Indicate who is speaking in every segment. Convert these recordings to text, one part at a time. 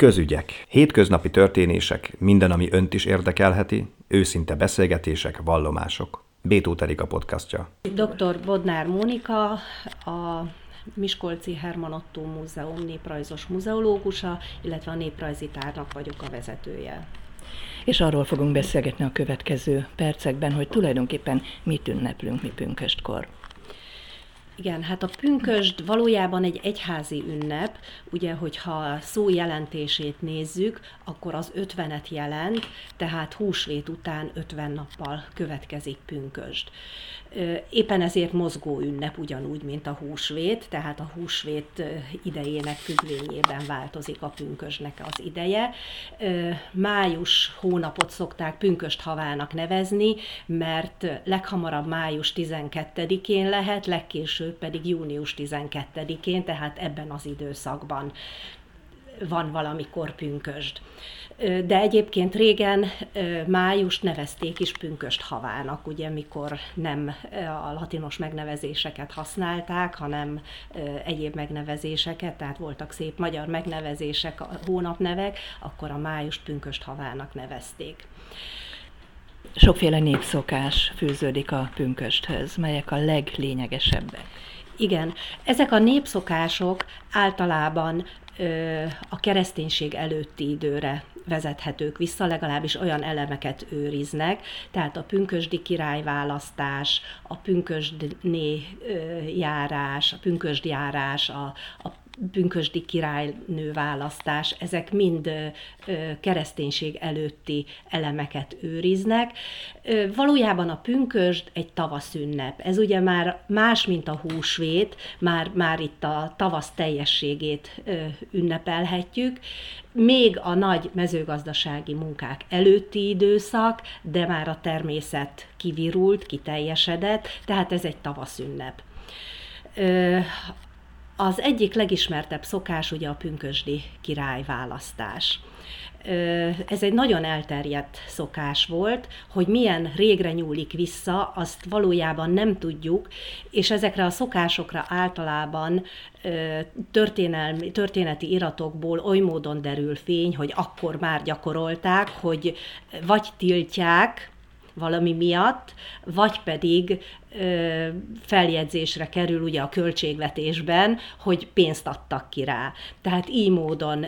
Speaker 1: Közügyek. Hétköznapi történések, minden, ami önt is érdekelheti, őszinte beszélgetések, vallomások. Bétó Terika podcastja.
Speaker 2: Dr. Bodnár Mónika, a Miskolci Herman Otto Múzeum néprajzos muzeológusa, illetve a néprajzi tárnak vagyok a vezetője.
Speaker 3: És arról fogunk beszélgetni a következő percekben, hogy tulajdonképpen mit ünneplünk mi pünköstkor.
Speaker 2: Igen, hát a pünkösd valójában egy egyházi ünnep, ugye, hogyha szó jelentését nézzük, akkor az ötvenet jelent, tehát húsvét után 50 nappal következik pünkösd. Éppen ezért mozgó ünnep ugyanúgy, mint a húsvét, tehát a húsvét idejének függvényében változik a pünkösnek az ideje. Május hónapot szokták pünköst havának nevezni, mert leghamarabb május 12-én lehet, legkésőbb pedig június 12-én, tehát ebben az időszakban van valamikor pünkösd. De egyébként régen május nevezték is pünköst havának, ugye, mikor nem a latinos megnevezéseket használták, hanem egyéb megnevezéseket, tehát voltak szép magyar megnevezések, hónapnevek, akkor a május pünköst havának nevezték.
Speaker 3: Sokféle népszokás fűződik a pünkösthöz, melyek a leglényegesebbek.
Speaker 2: Igen, ezek a népszokások általában a kereszténység előtti időre vezethetők vissza, legalábbis olyan elemeket őriznek, tehát a pünkösdi királyválasztás, a pünkösdné járás, a pünkösdjárás, a, a pünkösdi királynő választás, ezek mind kereszténység előtti elemeket őriznek. Valójában a pünkösd egy tavaszünnep. Ez ugye már más, mint a húsvét, már, már itt a tavasz teljességét ünnepelhetjük. Még a nagy mezőgazdasági munkák előtti időszak, de már a természet kivirult, kiteljesedett, tehát ez egy tavaszünnep. Az egyik legismertebb szokás ugye a pünkösdi királyválasztás. Ez egy nagyon elterjedt szokás volt, hogy milyen régre nyúlik vissza, azt valójában nem tudjuk, és ezekre a szokásokra általában történelmi, történeti iratokból oly módon derül fény, hogy akkor már gyakorolták, hogy vagy tiltják, valami miatt, vagy pedig feljegyzésre kerül ugye a költségvetésben, hogy pénzt adtak ki rá. Tehát így módon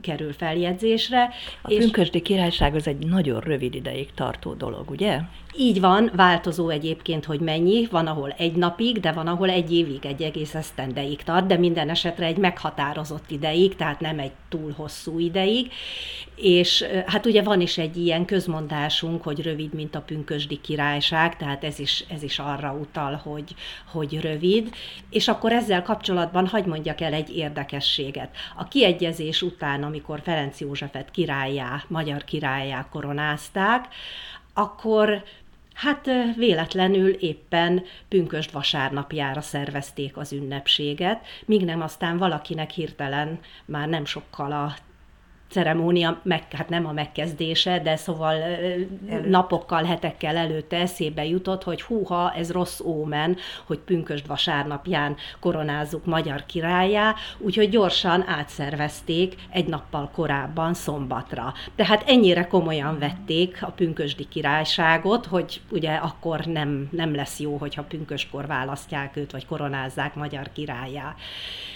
Speaker 2: kerül feljegyzésre.
Speaker 3: A és pünkösdi királyság az egy nagyon rövid ideig tartó dolog, ugye?
Speaker 2: Így van, változó egyébként, hogy mennyi, van ahol egy napig, de van ahol egy évig, egy egész esztendeig tart, de minden esetre egy meghatározott ideig, tehát nem egy túl hosszú ideig. És hát ugye van is egy ilyen közmondásunk, hogy rövid, mint a pünkösdi királyság, tehát ez is, ez is arra utal, hogy, hogy rövid. És akkor ezzel kapcsolatban hagy mondjak el egy érdekességet. A kiegyezés után, amikor Ferenc Józsefet királyá, magyar királyá koronázták, akkor Hát véletlenül éppen pünköst vasárnapjára szervezték az ünnepséget, míg nem aztán valakinek hirtelen már nem sokkal a ceremónia, meg, hát nem a megkezdése, de szóval Elő. napokkal, hetekkel előtte eszébe jutott, hogy húha, ez rossz ómen, hogy pünkösd vasárnapján koronázzuk magyar királyá, úgyhogy gyorsan átszervezték egy nappal korábban szombatra. Tehát ennyire komolyan vették a pünkösdi királyságot, hogy ugye akkor nem, nem lesz jó, hogyha pünköskor választják őt, vagy koronázzák magyar királyá.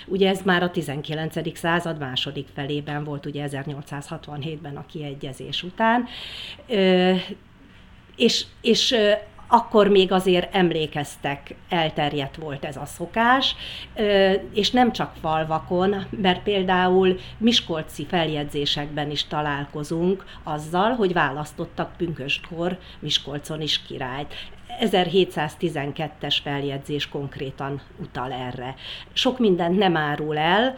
Speaker 2: Ugye ez már a 19. század második felében volt, ugye 1867-ben a kiegyezés után, és, és akkor még azért emlékeztek, elterjedt volt ez a szokás, és nem csak falvakon, mert például miskolci feljegyzésekben is találkozunk azzal, hogy választottak pünköstkor Miskolcon is királyt. 1712-es feljegyzés konkrétan utal erre. Sok mindent nem árul el,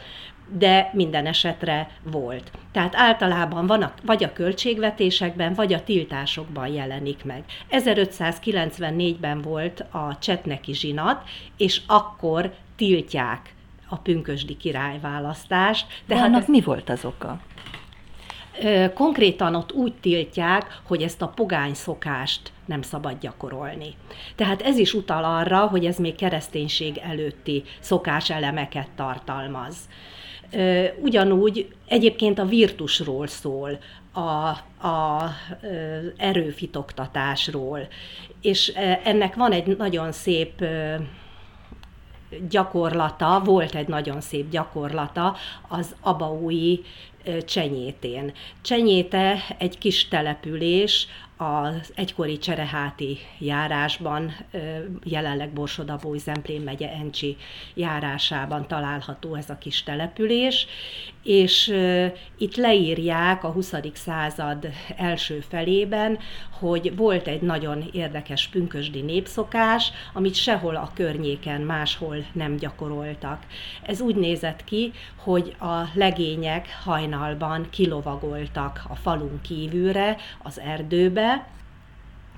Speaker 2: de minden esetre volt. Tehát általában van a, vagy a költségvetésekben, vagy a tiltásokban jelenik meg. 1594-ben volt a csetneki zsinat, és akkor tiltják a pünkösdi királyválasztást.
Speaker 3: De annak mi volt az oka?
Speaker 2: konkrétan ott úgy tiltják, hogy ezt a pogány szokást nem szabad gyakorolni. Tehát ez is utal arra, hogy ez még kereszténység előtti szokáselemeket tartalmaz. Ugyanúgy egyébként a virtusról szól, a, a erőfitoktatásról, és ennek van egy nagyon szép gyakorlata, volt egy nagyon szép gyakorlata az abaúi Csenyétén. Csenyéte egy kis település, az egykori Csereháti járásban, jelenleg Borsodabói Zemplén megye Encsi járásában található ez a kis település, és itt leírják a 20. század első felében, hogy volt egy nagyon érdekes pünkösdi népszokás, amit sehol a környéken máshol nem gyakoroltak. Ez úgy nézett ki, hogy a legények hajnalban kilovagoltak a falun kívülre, az erdőbe,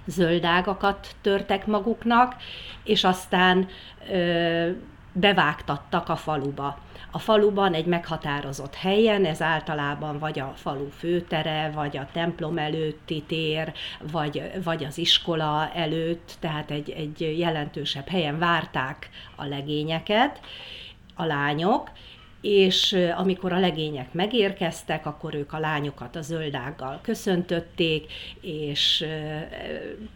Speaker 2: zöldágakat törtek maguknak, és aztán ö, bevágtattak a faluba. A faluban egy meghatározott helyen, ez általában vagy a falu főtere, vagy a templom előtti tér, vagy, vagy az iskola előtt, tehát egy, egy jelentősebb helyen várták a legényeket, a lányok, és amikor a legények megérkeztek, akkor ők a lányokat a zöldággal köszöntötték, és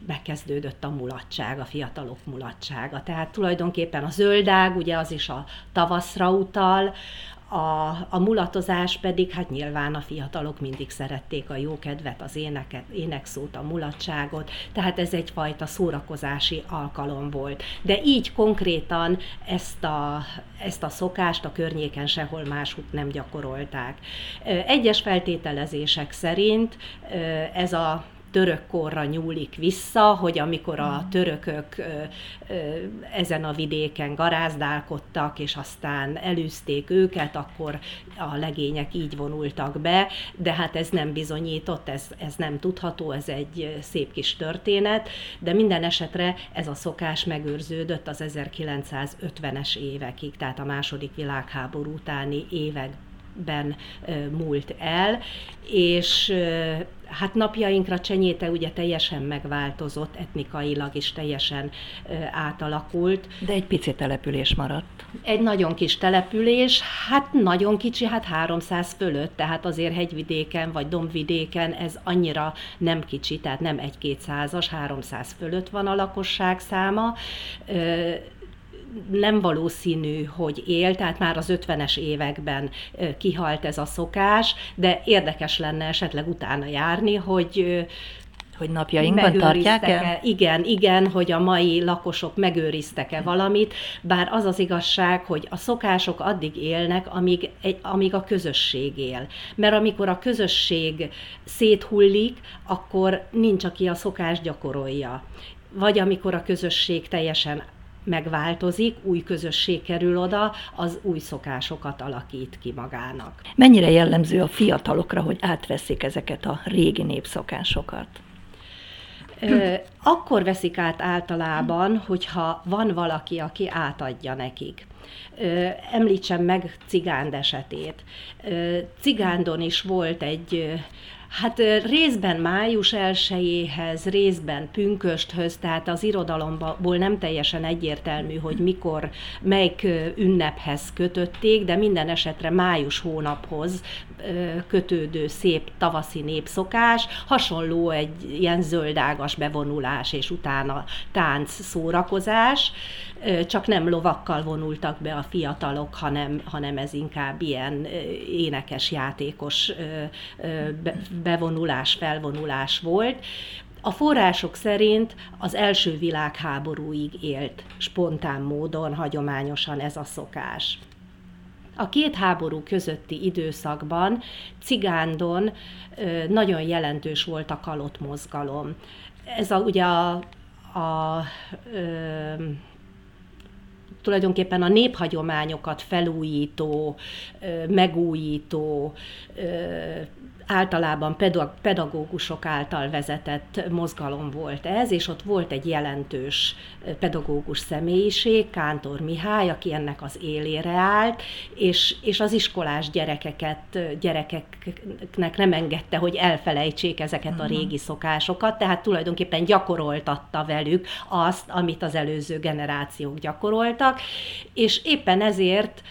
Speaker 2: megkezdődött a mulatság, a fiatalok mulatsága. Tehát tulajdonképpen a zöldág, ugye az is a tavaszra utal, a, a mulatozás pedig, hát nyilván a fiatalok mindig szerették a jókedvet, az éneket, énekszót, a mulatságot, tehát ez egyfajta szórakozási alkalom volt. De így konkrétan ezt a, ezt a szokást a környéken sehol máshogy nem gyakorolták. Egyes feltételezések szerint ez a török korra nyúlik vissza, hogy amikor a mm. törökök ezen a vidéken garázdálkodtak, és aztán elűzték őket, akkor a legények így vonultak be, de hát ez nem bizonyított, ez, ez nem tudható, ez egy szép kis történet, de minden esetre ez a szokás megőrződött az 1950-es évekig, tehát a második világháború utáni évek ben múlt el, és hát napjainkra Csenyéte ugye teljesen megváltozott, etnikailag is teljesen átalakult.
Speaker 3: De egy pici település maradt.
Speaker 2: Egy nagyon kis település, hát nagyon kicsi, hát 300 fölött, tehát azért hegyvidéken vagy dombvidéken ez annyira nem kicsi, tehát nem egy-kétszázas, 300 fölött van a lakosság száma nem valószínű, hogy él, tehát már az 50-es években kihalt ez a szokás, de érdekes lenne esetleg utána járni, hogy
Speaker 3: hogy napjainkban tartják el?
Speaker 2: Igen, igen, hogy a mai lakosok megőriztek-e valamit, bár az az igazság, hogy a szokások addig élnek, amíg, amíg a közösség él. Mert amikor a közösség széthullik, akkor nincs, aki a szokás gyakorolja. Vagy amikor a közösség teljesen megváltozik, új közösség kerül oda, az új szokásokat alakít ki magának.
Speaker 3: Mennyire jellemző a fiatalokra, hogy átveszik ezeket a régi népszokásokat?
Speaker 2: Akkor veszik át általában, hogyha van valaki, aki átadja nekik. Említsem meg Cigánd esetét. Cigándon is volt egy Hát részben május elsőjéhez, részben pünkösthöz, tehát az irodalomból nem teljesen egyértelmű, hogy mikor, melyik ünnephez kötötték, de minden esetre május hónaphoz kötődő szép tavaszi népszokás, hasonló egy ilyen zöldágas bevonulás és utána tánc szórakozás, csak nem lovakkal vonultak be a fiatalok, hanem, hanem ez inkább ilyen énekes, játékos bevonulás, felvonulás volt. A források szerint az első világháborúig élt spontán módon, hagyományosan ez a szokás. A két háború közötti időszakban Cigándon nagyon jelentős volt a kalott mozgalom. Ez a, ugye a, a, a tulajdonképpen a néphagyományokat felújító, megújító, általában pedagógusok által vezetett mozgalom volt ez, és ott volt egy jelentős pedagógus személyiség, Kántor Mihály, aki ennek az élére állt, és, és az iskolás gyerekeket, gyerekeknek nem engedte, hogy elfelejtsék ezeket a mhm. régi szokásokat, tehát tulajdonképpen gyakoroltatta velük azt, amit az előző generációk gyakoroltak, és éppen ezért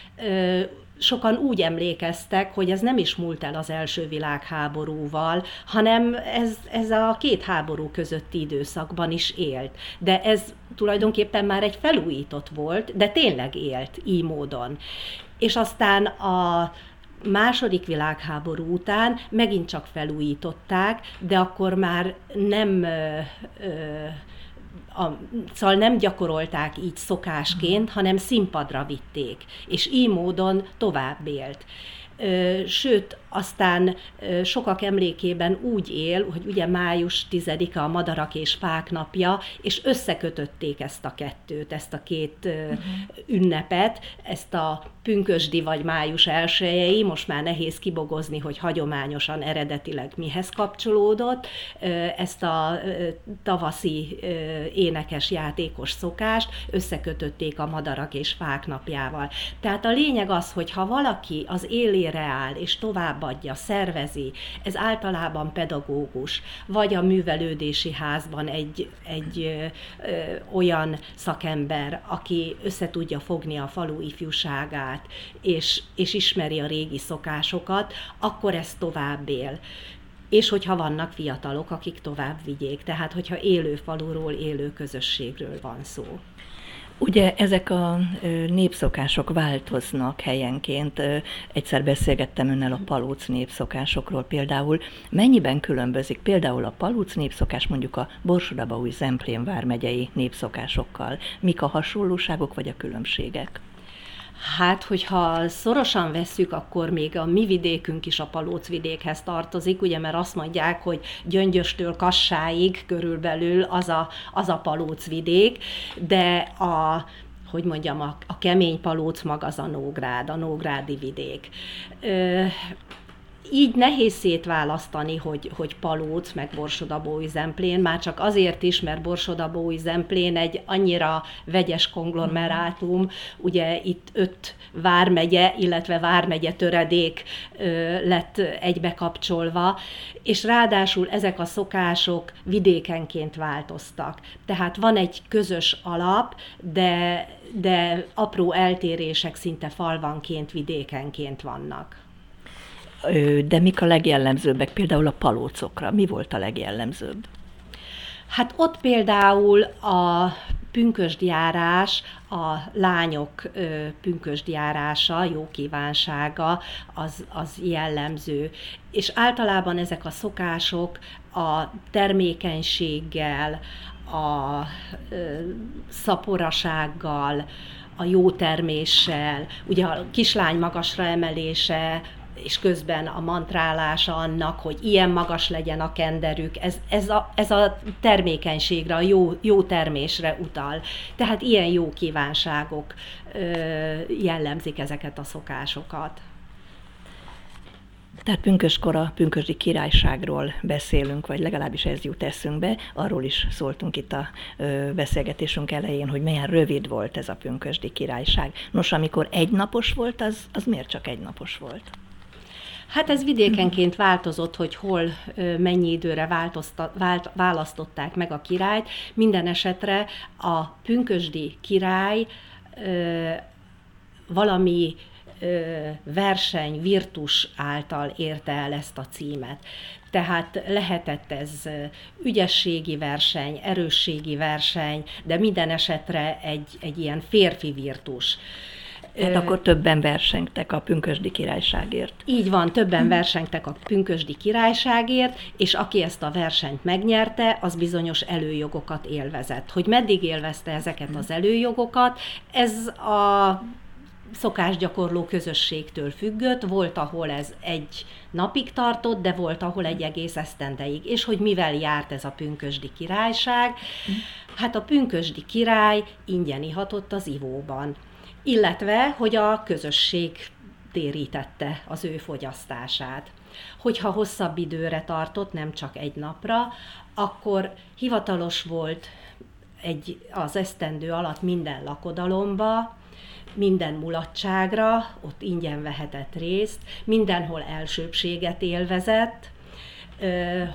Speaker 2: sokan úgy emlékeztek, hogy ez nem is múlt el az első világháborúval, hanem ez, ez a két háború közötti időszakban is élt. De ez tulajdonképpen már egy felújított volt, de tényleg élt így módon. És aztán a második világháború után megint csak felújították, de akkor már nem ö, ö, a, szóval nem gyakorolták így szokásként, hanem színpadra vitték, és így módon tovább élt. Sőt, aztán sokak emlékében úgy él, hogy ugye május 10-a a madarak és fák napja, és összekötötték ezt a kettőt, ezt a két uh-huh. ünnepet, ezt a pünkösdi vagy május elsőjei, most már nehéz kibogozni, hogy hagyományosan eredetileg mihez kapcsolódott, ezt a tavaszi énekes játékos szokást összekötötték a madarak és fák napjával. Tehát a lényeg az, hogy ha valaki az élére áll és továbbadja, szervezi, ez általában pedagógus, vagy a művelődési házban egy, egy ö, ö, olyan szakember, aki össze tudja fogni a falu ifjúságát, és, és ismeri a régi szokásokat, akkor ez tovább él és hogyha vannak fiatalok, akik tovább vigyék, tehát hogyha élő faluról, élő közösségről van szó.
Speaker 3: Ugye ezek a népszokások változnak helyenként. Egyszer beszélgettem önnel a palóc népszokásokról például. Mennyiben különbözik például a palóc népszokás mondjuk a Borsodabaúj Zemplén vármegyei népszokásokkal? Mik a hasonlóságok vagy a különbségek?
Speaker 2: Hát, hogyha szorosan vesszük, akkor még a mi vidékünk is a Palóc vidékhez tartozik, ugye, mert azt mondják, hogy Gyöngyöstől Kassáig körülbelül az a, az a Palóc vidék, de a hogy mondjam, a, a kemény palóc mag az a Nógrád, a Nógrádi vidék. Ö, így nehéz szétválasztani, hogy, hogy Palóc meg Borsodabói Zemplén, már csak azért is, mert Borsodabói Zemplén egy annyira vegyes konglomerátum, ugye itt öt vármegye, illetve vármegye töredék ö, lett egybekapcsolva, és ráadásul ezek a szokások vidékenként változtak. Tehát van egy közös alap, de, de apró eltérések szinte falvanként, vidékenként vannak.
Speaker 3: De mik a legjellemzőbbek, például a palócokra? Mi volt a legjellemzőbb?
Speaker 2: Hát ott például a pünkösdjárás, a lányok pünkösdjárása, jó kívánsága az, az jellemző. És általában ezek a szokások a termékenységgel, a szaporasággal, a jó terméssel, ugye a kislány magasra emelése, és közben a mantrálása annak, hogy ilyen magas legyen a kenderük, ez, ez, a, ez a termékenységre, a jó, jó termésre utal. Tehát ilyen jó kívánságok ö, jellemzik ezeket a szokásokat.
Speaker 3: Tehát pünköskor a pünkösdi királyságról beszélünk, vagy legalábbis ez jut eszünkbe. Arról is szóltunk itt a beszélgetésünk elején, hogy milyen rövid volt ez a pünkösdi királyság. Nos, amikor egynapos volt, az, az miért csak egynapos volt?
Speaker 2: Hát ez vidékenként változott, hogy hol mennyi időre vált, választották meg a királyt. Minden esetre a pünkösdi király ö, valami verseny, virtus által érte el ezt a címet. Tehát lehetett ez ügyességi verseny, erősségi verseny, de minden esetre egy, egy ilyen férfi virtus.
Speaker 3: Tehát akkor többen versengtek a pünkösdi királyságért.
Speaker 2: Így van, többen versengtek a pünkösdi királyságért, és aki ezt a versenyt megnyerte, az bizonyos előjogokat élvezett. Hogy meddig élvezte ezeket az előjogokat, ez a szokásgyakorló közösségtől függött, volt, ahol ez egy napig tartott, de volt, ahol egy egész esztendeig. És hogy mivel járt ez a pünkösdi királyság? Hát a pünkösdi király ingyen ihatott az ivóban illetve hogy a közösség térítette az ő fogyasztását. Hogyha hosszabb időre tartott, nem csak egy napra, akkor hivatalos volt egy, az esztendő alatt minden lakodalomba, minden mulatságra, ott ingyen vehetett részt, mindenhol elsőbséget élvezett,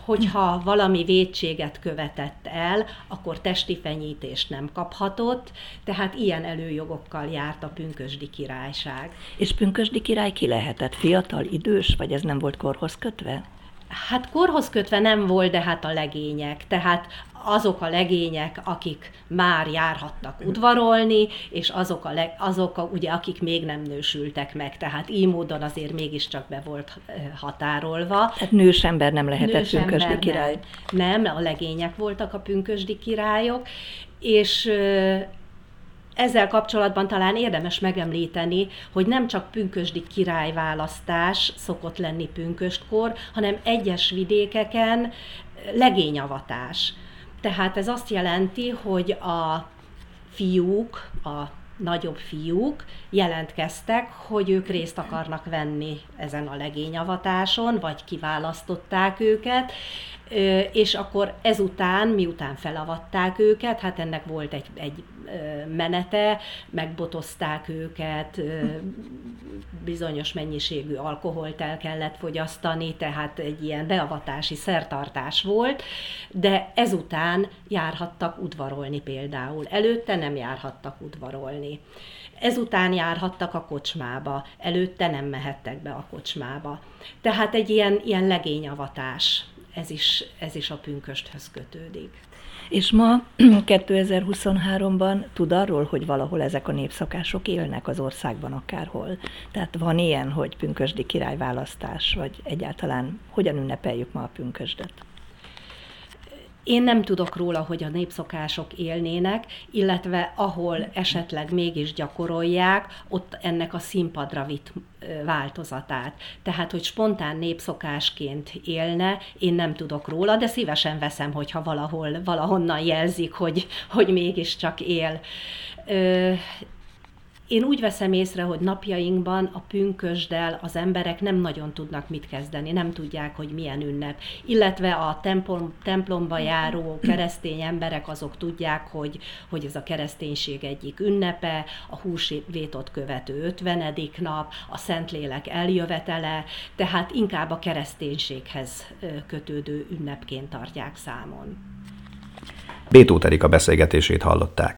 Speaker 2: hogyha valami védséget követett el, akkor testi fenyítést nem kaphatott, tehát ilyen előjogokkal járt a pünkösdi királyság.
Speaker 3: És pünkösdi király ki lehetett? Fiatal, idős, vagy ez nem volt korhoz kötve?
Speaker 2: Hát korhoz kötve nem volt, de hát a legények. Tehát azok a legények, akik már járhattak udvarolni, és azok, a leg, azok a, ugye, akik még nem nősültek meg, tehát így módon azért mégiscsak be volt határolva.
Speaker 3: Tehát nős ember nem lehetett nős pünkösdi király?
Speaker 2: Nem, nem, a legények voltak a pünkösdi királyok, és ezzel kapcsolatban talán érdemes megemlíteni, hogy nem csak pünkösdi királyválasztás szokott lenni pünköstkor, hanem egyes vidékeken legényavatás. Tehát ez azt jelenti, hogy a fiúk, a nagyobb fiúk jelentkeztek, hogy ők részt akarnak venni ezen a legényavatáson, vagy kiválasztották őket, és akkor ezután, miután felavatták őket, hát ennek volt egy, egy menete, megbotozták őket, bizonyos mennyiségű alkoholt el kellett fogyasztani, tehát egy ilyen beavatási szertartás volt, de ezután járhattak udvarolni például. Előtte nem járhattak udvarolni. Ezután járhattak a kocsmába, előtte nem mehettek be a kocsmába. Tehát egy ilyen, ilyen legényavatás, ez is, ez is a pünkösthöz kötődik.
Speaker 3: És ma 2023-ban tud arról, hogy valahol ezek a népszakások élnek az országban akárhol. Tehát van ilyen, hogy pünkösdi királyválasztás, vagy egyáltalán hogyan ünnepeljük ma a pünkösdet?
Speaker 2: Én nem tudok róla, hogy a népszokások élnének, illetve ahol esetleg mégis gyakorolják, ott ennek a színpadra vitt változatát. Tehát, hogy spontán népszokásként élne, én nem tudok róla, de szívesen veszem, hogyha valahol, valahonnan jelzik, hogy, hogy mégiscsak él. Én úgy veszem észre, hogy napjainkban a pünkösdel az emberek nem nagyon tudnak mit kezdeni, nem tudják, hogy milyen ünnep. Illetve a templom, templomba járó keresztény emberek azok tudják, hogy, hogy ez a kereszténység egyik ünnepe, a húsvétot követő 50. nap, a Szentlélek eljövetele, tehát inkább a kereszténységhez kötődő ünnepként tartják számon.
Speaker 1: Bétó Terika beszélgetését hallották.